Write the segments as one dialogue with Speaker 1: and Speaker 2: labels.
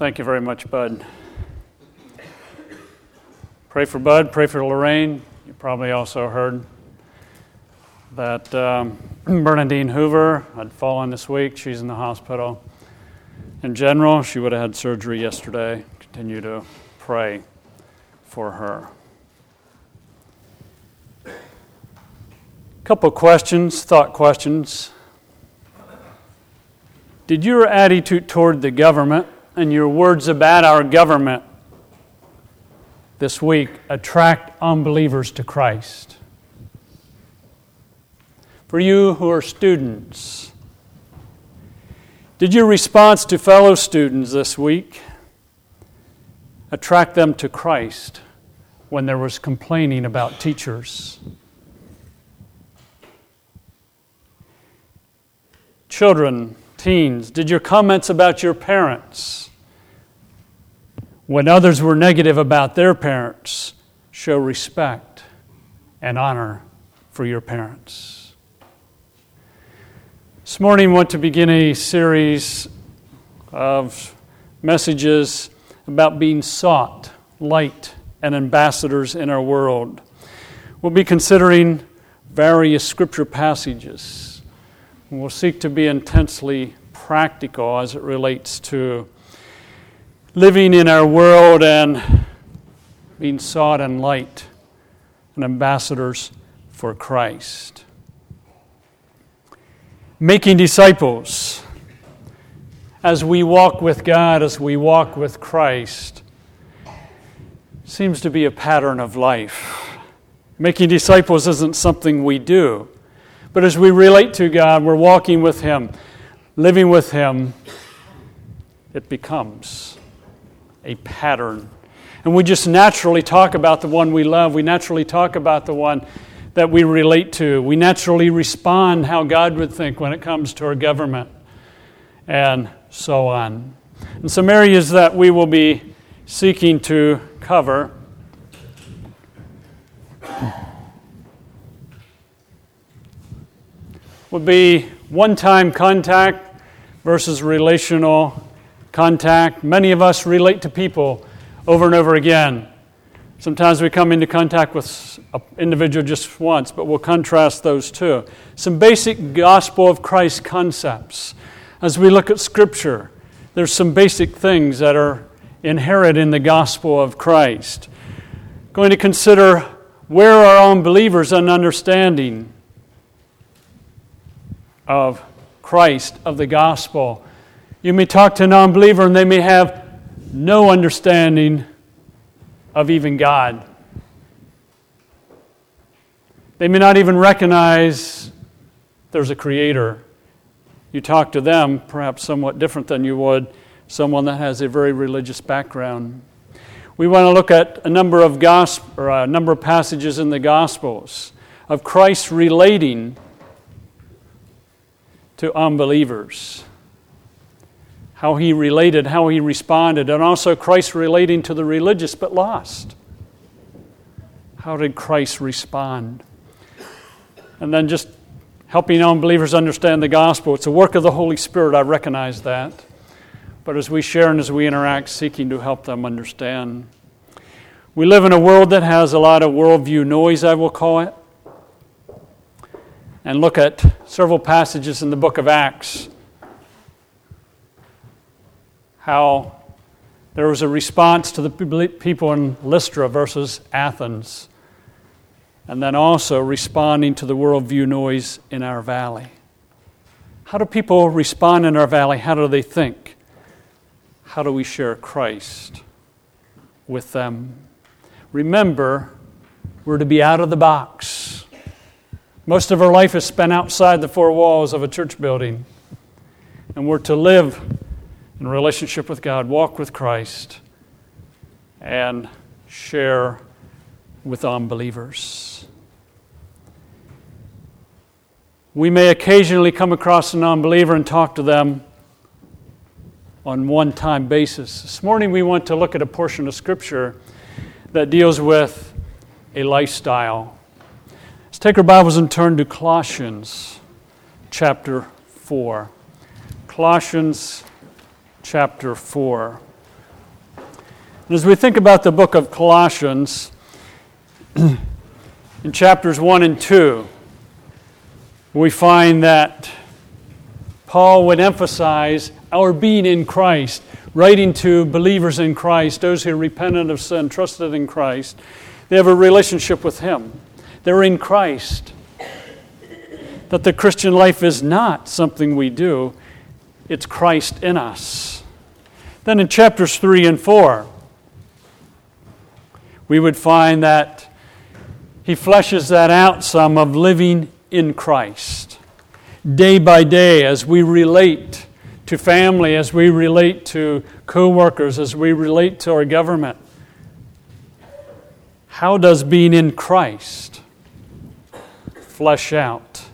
Speaker 1: Thank you very much, Bud. Pray for Bud, pray for Lorraine. You probably also heard that um, Bernadine Hoover had fallen this week. She's in the hospital. In general, she would have had surgery yesterday. Continue to pray for her. A couple of questions, thought questions. Did your attitude toward the government and your words about our government this week attract unbelievers to Christ? For you who are students, did your response to fellow students this week attract them to Christ when there was complaining about teachers? Children, teens, did your comments about your parents, when others were negative about their parents, show respect and honor for your parents? This morning, I want to begin a series of messages about being sought, light, and ambassadors in our world. We'll be considering various scripture passages We'll seek to be intensely practical as it relates to living in our world and being sought and light and ambassadors for Christ. Making disciples as we walk with God, as we walk with Christ, seems to be a pattern of life. Making disciples isn't something we do. But as we relate to God, we're walking with Him, living with Him, it becomes a pattern. And we just naturally talk about the one we love. We naturally talk about the one that we relate to. We naturally respond how God would think when it comes to our government, and so on. And some areas that we will be seeking to cover would be one time contact versus relational contact. Many of us relate to people over and over again. Sometimes we come into contact with an individual just once, but we'll contrast those two. Some basic gospel of Christ concepts. As we look at Scripture, there's some basic things that are inherent in the gospel of Christ. Going to consider where are unbelievers and understanding of Christ, of the gospel. You may talk to a non believer and they may have no understanding of even God. They may not even recognize there's a creator. You talk to them, perhaps somewhat different than you would someone that has a very religious background. We want to look at a number of gospel, a number of passages in the Gospels of Christ relating to unbelievers. How he related, how he responded, and also Christ relating to the religious but lost. How did Christ respond? And then just helping unbelievers understand the gospel. It's a work of the Holy Spirit, I recognize that. But as we share and as we interact, seeking to help them understand. We live in a world that has a lot of worldview noise, I will call it and look at several passages in the book of Acts. How there was a response to the people in Lystra versus Athens, and then also responding to the worldview noise in our valley. How do people respond in our valley? How do they think? How do we share Christ with them? Remember, we're to be out of the box. Most of our life is spent outside the four walls of a church building. And we're to live in relationship with God, walk with Christ, and share with unbelievers. We may occasionally come across a non-believer and talk to them on one time basis. This morning we want to look at a portion of Scripture that deals with a lifestyle Let's take our Bibles and turn to Colossians chapter 4. Colossians chapter 4. And as we think about the book of Colossians, in chapters 1 and 2, we find that Paul would emphasize our being in Christ, writing to believers in Christ, those who are repentant of sin, trusted in Christ. They have a relationship with Him, they're in Christ. That the Christian life is not something we do, it's Christ in us. Then in chapters 3 and 4, we would find that he fleshes that out some of living in Christ. Day by day, as we relate to family, as we relate to co workers, as we relate to our government, how does being in Christ flesh out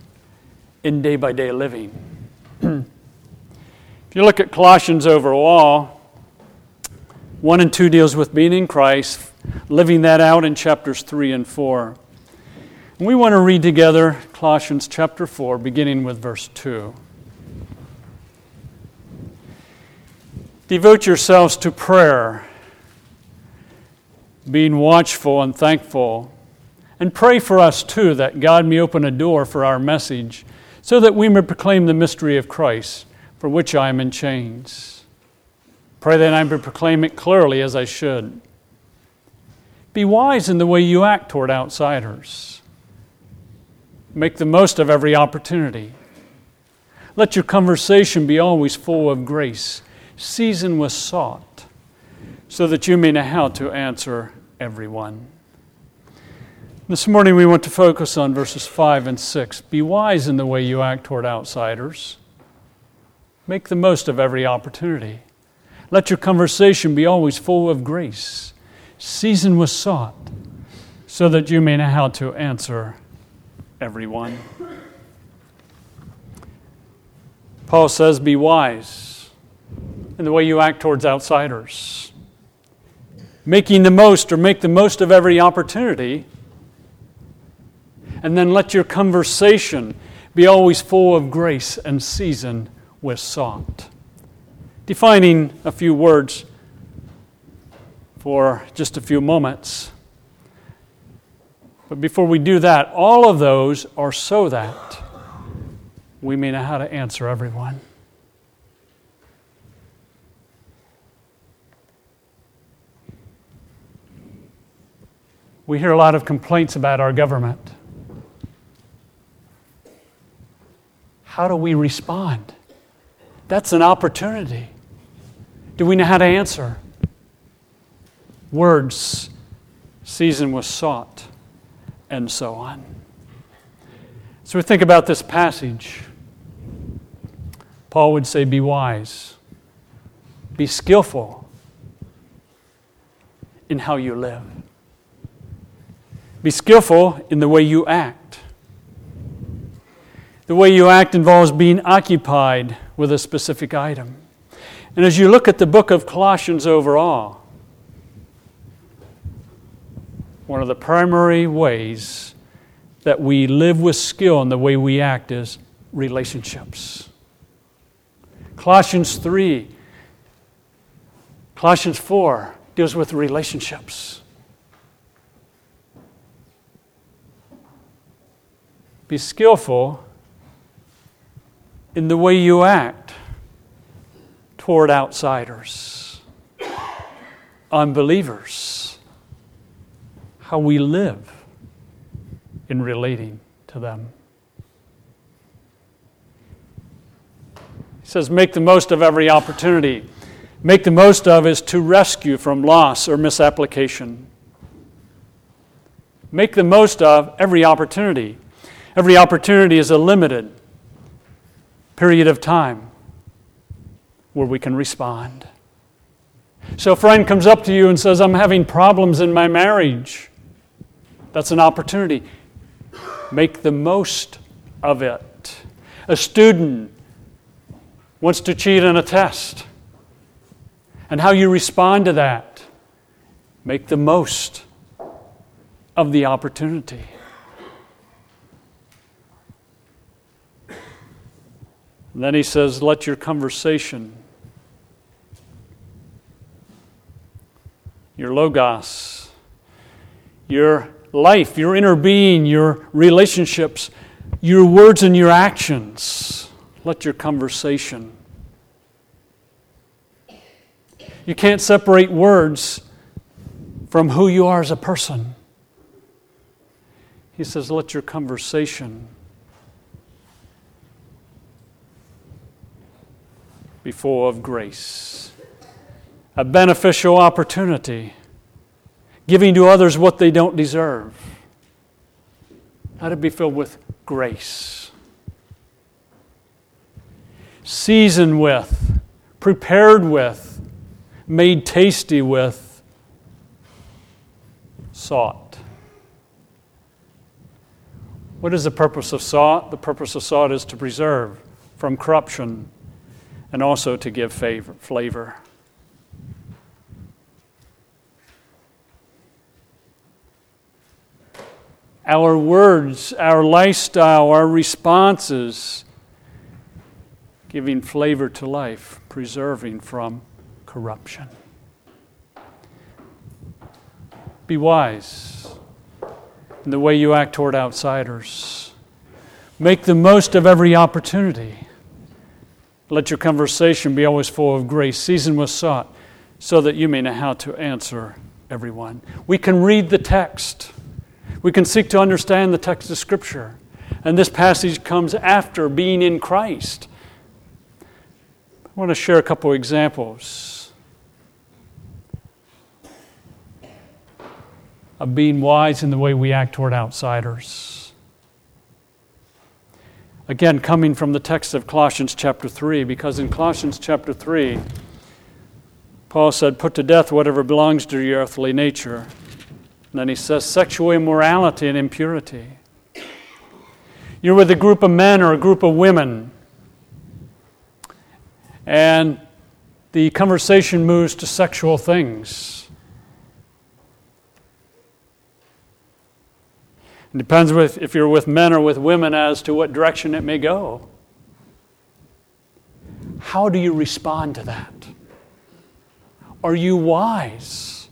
Speaker 1: in day by day living? you look at Colossians overall, 1 and 2 deals with being in Christ living that out in chapters 3 and 4. And we want to read together Colossians chapter 4, beginning with verse 2. Devote yourselves to prayer, being watchful and thankful. And pray for us too, that God may open a door for our message, so that we may proclaim the mystery of Christ, for which I am in chains. Pray that I may proclaim it clearly as I should. Be wise in the way you act toward outsiders. Make the most of every opportunity. Let your conversation be always full of grace, seasoned with salt, so that you may know how to answer everyone. This morning we want to focus on verses 5 and 6. Be wise in the way you act toward outsiders. Make the most of every opportunity. Let your conversation be always full of grace seasoned with salt, so that you may know how to answer everyone. Paul says, Be wise in the way you act towards outsiders, making the most or make the most of every opportunity, and then let your conversation be always full of grace and seasoned with salt. Defining a few words for just a few moments. But before we do that, all of those are so that we may know how to answer everyone. We hear a lot of complaints about our government. How do we respond? That's an opportunity. Do we know how to answer? words seasoned with salt, and so on. So we think about this passage. Paul would say, Be wise, be skillful in how you live, be skillful in the way you act. The way you act involves being occupied with a specific item. And as you look at the book of Colossians overall, one of the primary ways that we live with skill in the way we act is relationships. Colossians 3, Colossians 4 deals with relationships. Be skillful in the way you act toward outsiders, unbelievers how we live in relating to them. He says, make the most of every opportunity. Make the most of is to rescue from loss or misapplication. Make the most of every opportunity. Every opportunity is a limited period of time where we can respond. So, a friend comes up to you and says, I'm having problems in my marriage. That's an opportunity. Make the most of it. A student wants to cheat on a test. And how you respond to that. Make the most of the opportunity. And then he says, let your conversation your logos, your life, your inner being, your relationships, your words and your actions. Let your conversation. You can't separate words from who you are as a person. He says, let your conversation be full of grace, a beneficial opportunity, giving to others what they don't deserve. Let it be filled with grace, seasoned with, prepared with, made tasty with salt. What is the purpose of salt? The purpose of salt is to preserve from corruption and also to give favor, flavor. Our words, our lifestyle, our responses, giving flavor to life, preserving from corruption. Be wise in the way you act toward outsiders. Make the most of every opportunity. Let your conversation be always full of grace, seasoned with salt, so that you may know how to answer everyone. We can read the text, we can seek to understand the text of Scripture. And this passage comes after being in Christ. I want to share a couple examples. of being wise in the way we act toward outsiders. Again, coming from the text of Colossians chapter 3, because in Colossians chapter 3, Paul said, Put to death whatever belongs to your earthly nature. And then he says, Sexual immorality and impurity. You're with a group of men or a group of women, and the conversation moves to sexual things. It depends with, if you're with men or with women as to what direction it may go. How do you respond to that? Are you wise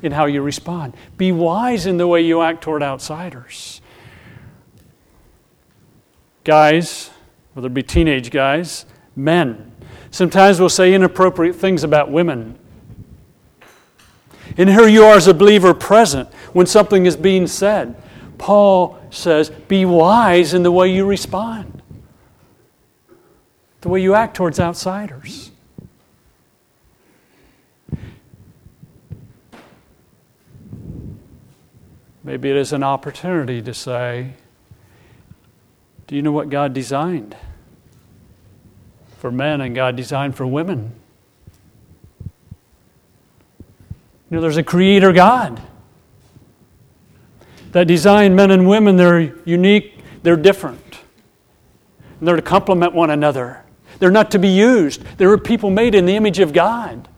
Speaker 1: in how you respond? Be wise in the way you act toward outsiders. Guys, whether it be teenage guys, men, sometimes will say inappropriate things about women and here you are as a believer present when something is being said. Paul says, be wise in the way you respond, the way you act towards outsiders. Maybe it is an opportunity to say, Do you know what God designed for men and God designed for women? You know, there's a creator God that designed men and women. They're unique, they're different. And they're to complement one another. They're not to be used. They're people made in the image of God.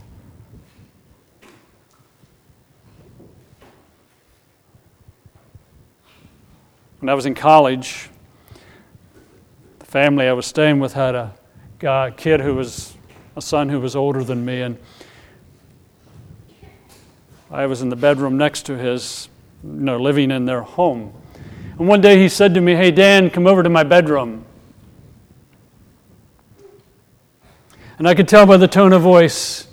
Speaker 1: When I was in college, the family I was staying with had a guy, a kid who was a son who was older than me, and I was in the bedroom next to his, you know, living in their home. And one day he said to me, Hey, Dan, come over to my bedroom. And I could tell by the tone of voice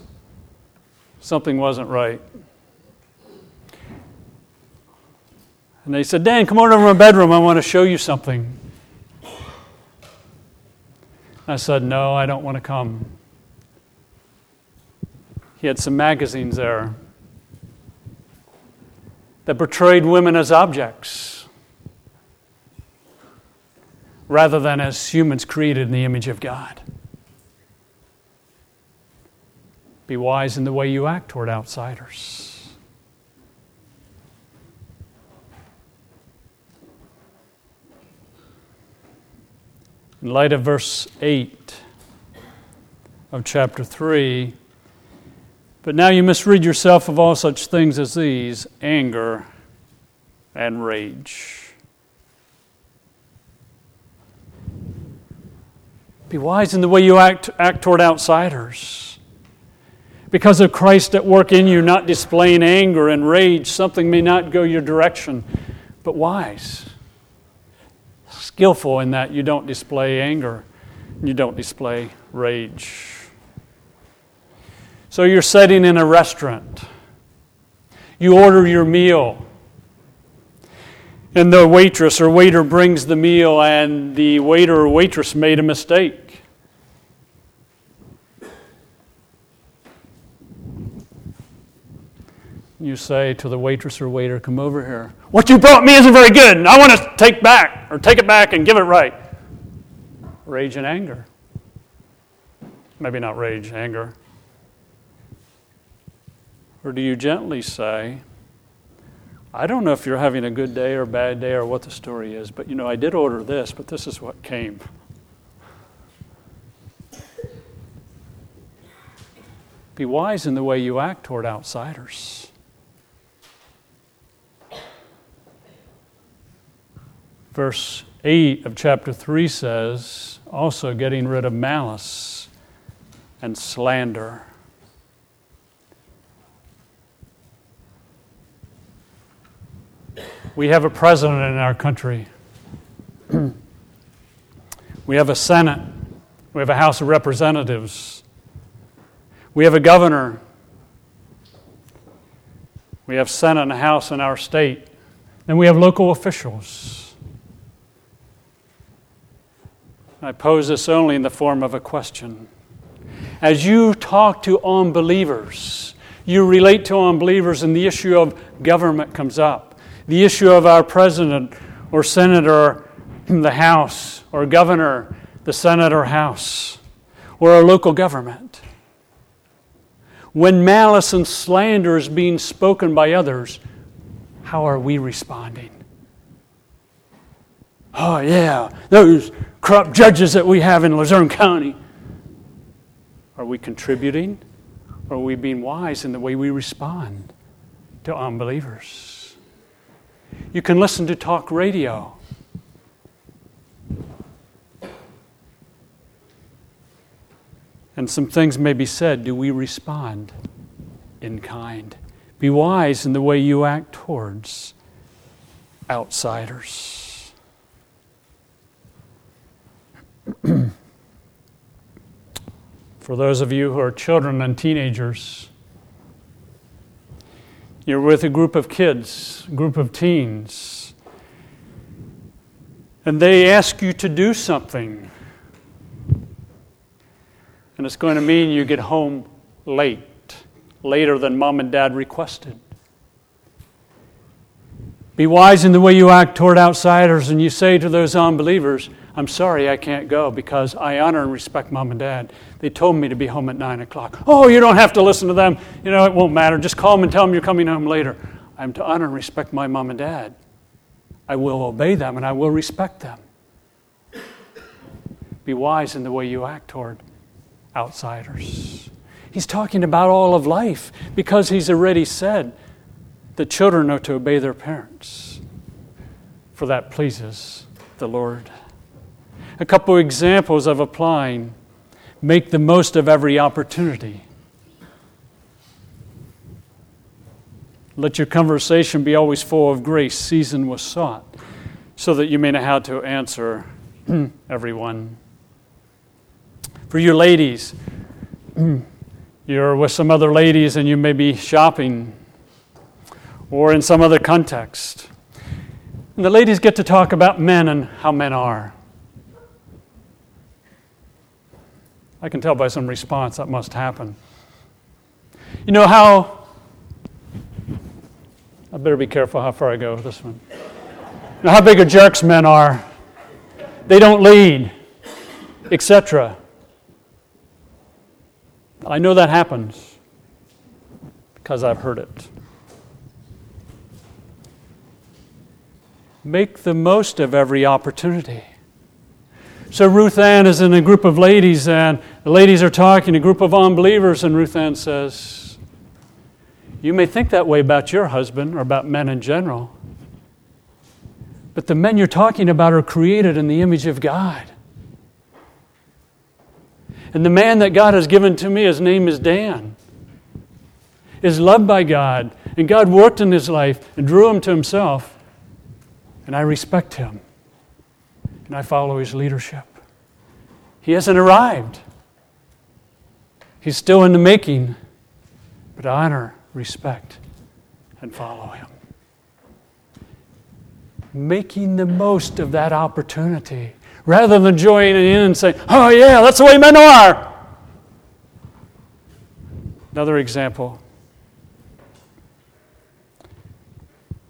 Speaker 1: something wasn't right. And they said, Dan, come on over to my bedroom. I want to show you something. I said, No, I don't want to come. He had some magazines there that portrayed women as objects rather than as humans created in the image of God. Be wise in the way you act toward outsiders. In light of verse 8 of chapter 3, but now you rid yourself of all such things as these anger and rage. Be wise in the way you act, act toward outsiders. Because of Christ at work in you, not displaying anger and rage, something may not go your direction, but wise. Skillful in that you don't display anger, you don't display rage. So you're sitting in a restaurant, you order your meal, and the waitress or waiter brings the meal, and the waiter or waitress made a mistake. you say to the waitress or waiter, Come over here. What you brought me isn't very good, and I want to take back, or take it back and give it right. Rage and anger. Maybe not rage, anger. Or do you gently say, I don't know if you're having a good day or bad day or what the story is, but you know, I did order this, but this is what came. Be wise in the way you act toward outsiders. Verse 8 of chapter 3 says, also getting rid of malice and slander. We have a president in our country. we have a Senate. We have a House of Representatives. We have a governor. We have Senate and House in our state. Then we have local officials. I pose this only in the form of a question. As you talk to unbelievers, you relate to unbelievers, and the issue of government comes up. The issue of our president or senator, the House, or governor, the Senate or House, or our local government. When malice and slander is being spoken by others, how are we responding? Oh, yeah, those corrupt judges that we have in Luzerne County. Are we contributing? Or are we being wise in the way we respond to unbelievers? You can listen to talk radio. And some things may be said. Do we respond in kind? Be wise in the way you act towards outsiders. For those of you who are children and teenagers, you're with a group of kids, group of teens, and they ask you to do something. And it's going to mean you get home late, later than mom and dad requested. Be wise in the way you act toward outsiders, and you say to those unbelievers, I'm sorry I can't go because I honor and respect mom and dad. They told me to be home at 9 o'clock. Oh, you don't have to listen to them. You know, it won't matter. Just call them and tell them you're coming home later. I'm to honor and respect my mom and dad. I will obey them and I will respect them. Be wise in the way you act toward outsiders. He's talking about all of life because he's already said the children are to obey their parents, for that pleases the Lord a couple of examples of applying make the most of every opportunity. Let your conversation be always full of grace, seasoned with salt, so that you may know how to answer everyone. For you ladies, you're with some other ladies and you may be shopping or in some other context. And the ladies get to talk about men and how men are. I can tell by some response that must happen. You know how, I better be careful how far I go with this one. You know how big a jerks men are. They don't lead, etc. I know that happens because I've heard it. Make the most of every opportunity. So Ruth Ann is in a group of ladies, and the ladies are talking, a group of unbelievers, and Ruth Ann says, You may think that way about your husband or about men in general, but the men you're talking about are created in the image of God. And the man that God has given to me, his name is Dan. is loved by God, and God worked in his life and drew him to himself, and I respect him, and I follow his leadership. He hasn't arrived, he's still in the making, but honor, respect, and follow him. Making the most of that opportunity rather than joining in and saying, Oh, yeah, that's the way men are. Another example.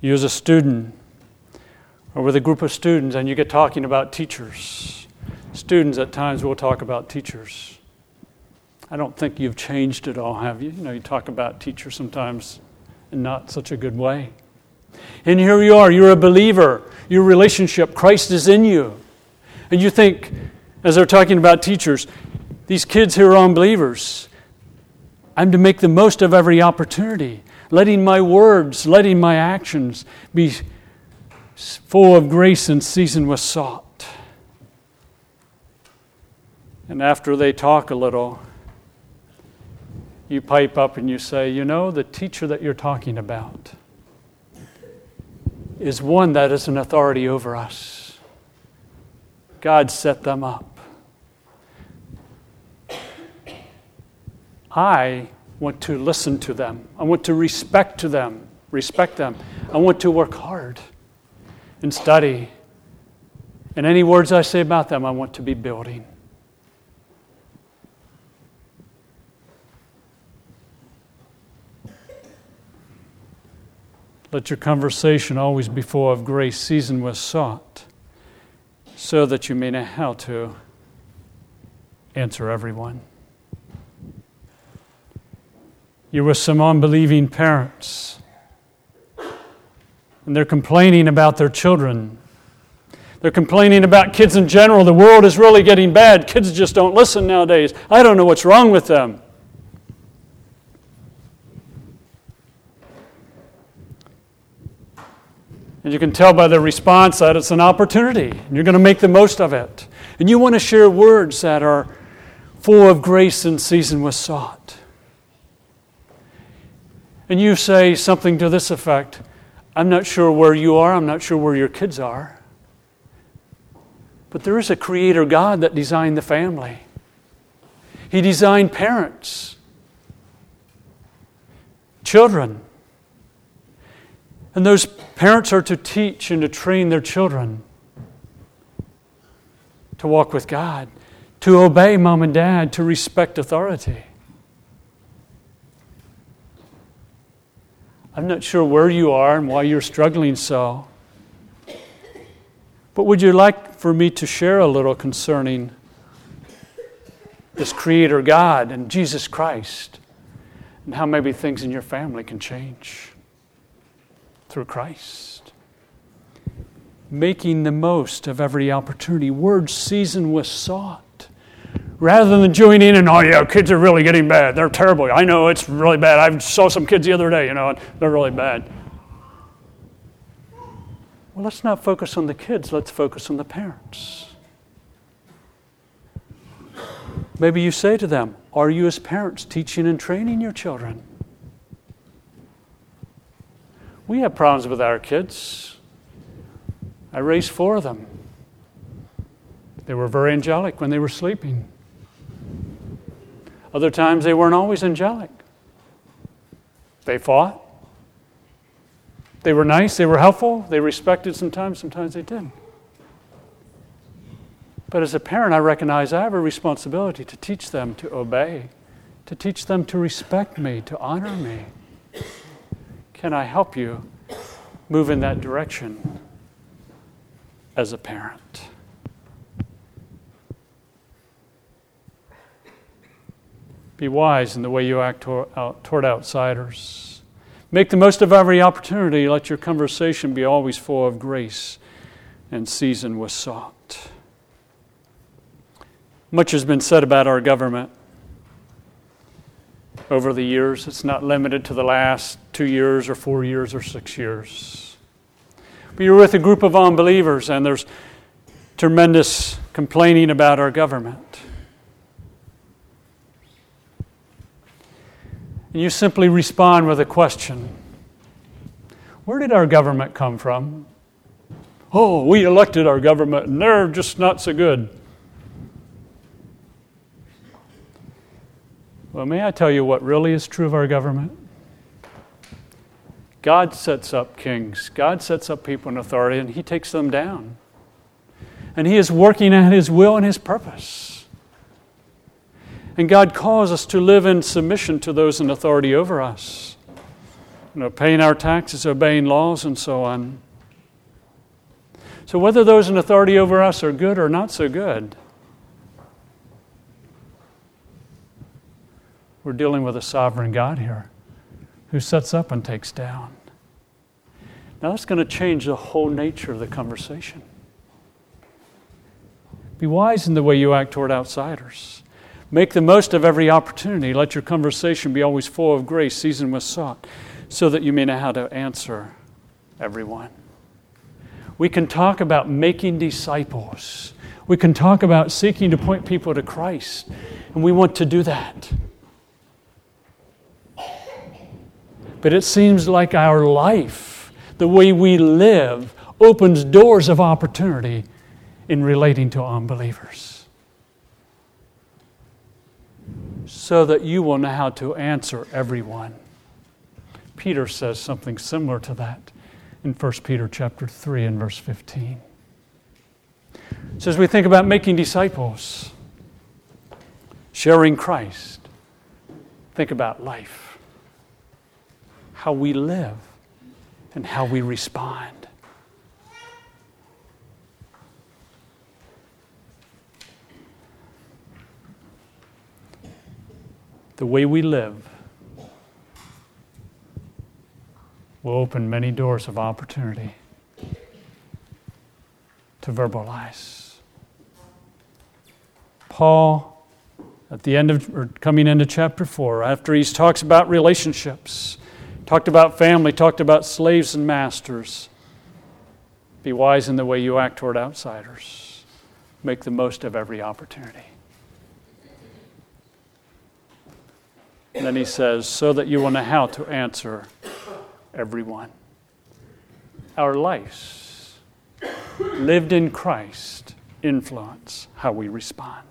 Speaker 1: You, as a student, or with a group of students, and you get talking about teachers. Students, at times, will talk about teachers. I don't think you've changed at all, have you? You know, you talk about teachers sometimes in not such a good way. And here you are, you're a believer, your relationship, Christ is in you. And you think, as they're talking about teachers, these kids here are unbelievers. I'm to make the most of every opportunity, letting my words, letting my actions be full of grace and seasoned with salt. And after they talk a little, you pipe up and you say, You know, the teacher that you're talking about is one that is an authority over us. God set them up. I want to listen to them. I want to respect to them, respect them. I want to work hard and study. And any words I say about them, I want to be building. Let your conversation always be full of grace, seasoned with salt, so that you may know how to answer everyone. You're with some unbelieving parents, and they're complaining about their children. They're complaining about kids in general. The world is really getting bad. Kids just don't listen nowadays. I don't know what's wrong with them. And you can tell by their response that it's an opportunity. And you're going to make the most of it. And you want to share words that are full of grace and seasoned with salt and you say something to this effect I'm not sure where you are, I'm not sure where your kids are. But there is a creator God that designed the family. He designed parents, children. And those parents are to teach and to train their children to walk with God, to obey mom and dad, to respect authority. I'm not sure where you are and why you're struggling so. But would you like for me to share a little concerning this Creator God and Jesus Christ and how maybe things in your family can change through Christ? Making the most of every opportunity, words seasoned with salt rather than join in and, oh, yeah, kids are really getting bad. They're terrible. I know it's really bad. I saw some kids the other day, you know, and they're really bad. Well, let's not focus on the kids, let's focus on the parents. Maybe you say to them, Are you, as parents, teaching and training your children? We have problems with our kids. I raised four of them. They were very angelic when they were sleeping. Other times they weren't always angelic. They fought. They were nice, they were helpful, they respected sometimes, sometimes they didn't. But as a parent, I recognize I have a responsibility to teach them to obey, to teach them to respect me, to honor me. Can I help you move in that direction as a parent? Be wise in the way you act toward outsiders. Make the most of every opportunity. Let your conversation be always full of grace and seasoned with salt. Much has been said about our government over the years. It's not limited to the last two years or four years or six years. But you're with a group of unbelievers, and there's tremendous complaining about our government. And you simply respond with a question Where did our government come from? Oh, we elected our government and they're just not so good. Well, may I tell you what really is true of our government? God sets up kings, God sets up people in authority, and He takes them down. And He is working at His will and His purpose. And God calls us to live in submission to those in authority over us. You know, paying our taxes, obeying laws, and so on. So, whether those in authority over us are good or not so good, we're dealing with a sovereign God here who sets up and takes down. Now, that's going to change the whole nature of the conversation. Be wise in the way you act toward outsiders. Make the most of every opportunity. Let your conversation be always full of grace, seasoned with salt, so that you may know how to answer everyone. We can talk about making disciples. We can talk about seeking to point people to Christ, and we want to do that. But it seems like our life, the way we live, opens doors of opportunity in relating to unbelievers. So that you will know how to answer everyone. Peter says something similar to that in 1 Peter chapter 3 and verse 15. So as we think about making disciples, sharing Christ, think about life, how we live, and how we respond. The way we live will open many doors of opportunity to verbalize. Paul, at the end of, or coming into chapter 4, after he talks about relationships, talked about family, talked about slaves and masters, be wise in the way you act toward outsiders. Make the most of every opportunity. And then he says, so that you will know how to answer everyone. Our lives, lived in Christ, influence how we respond.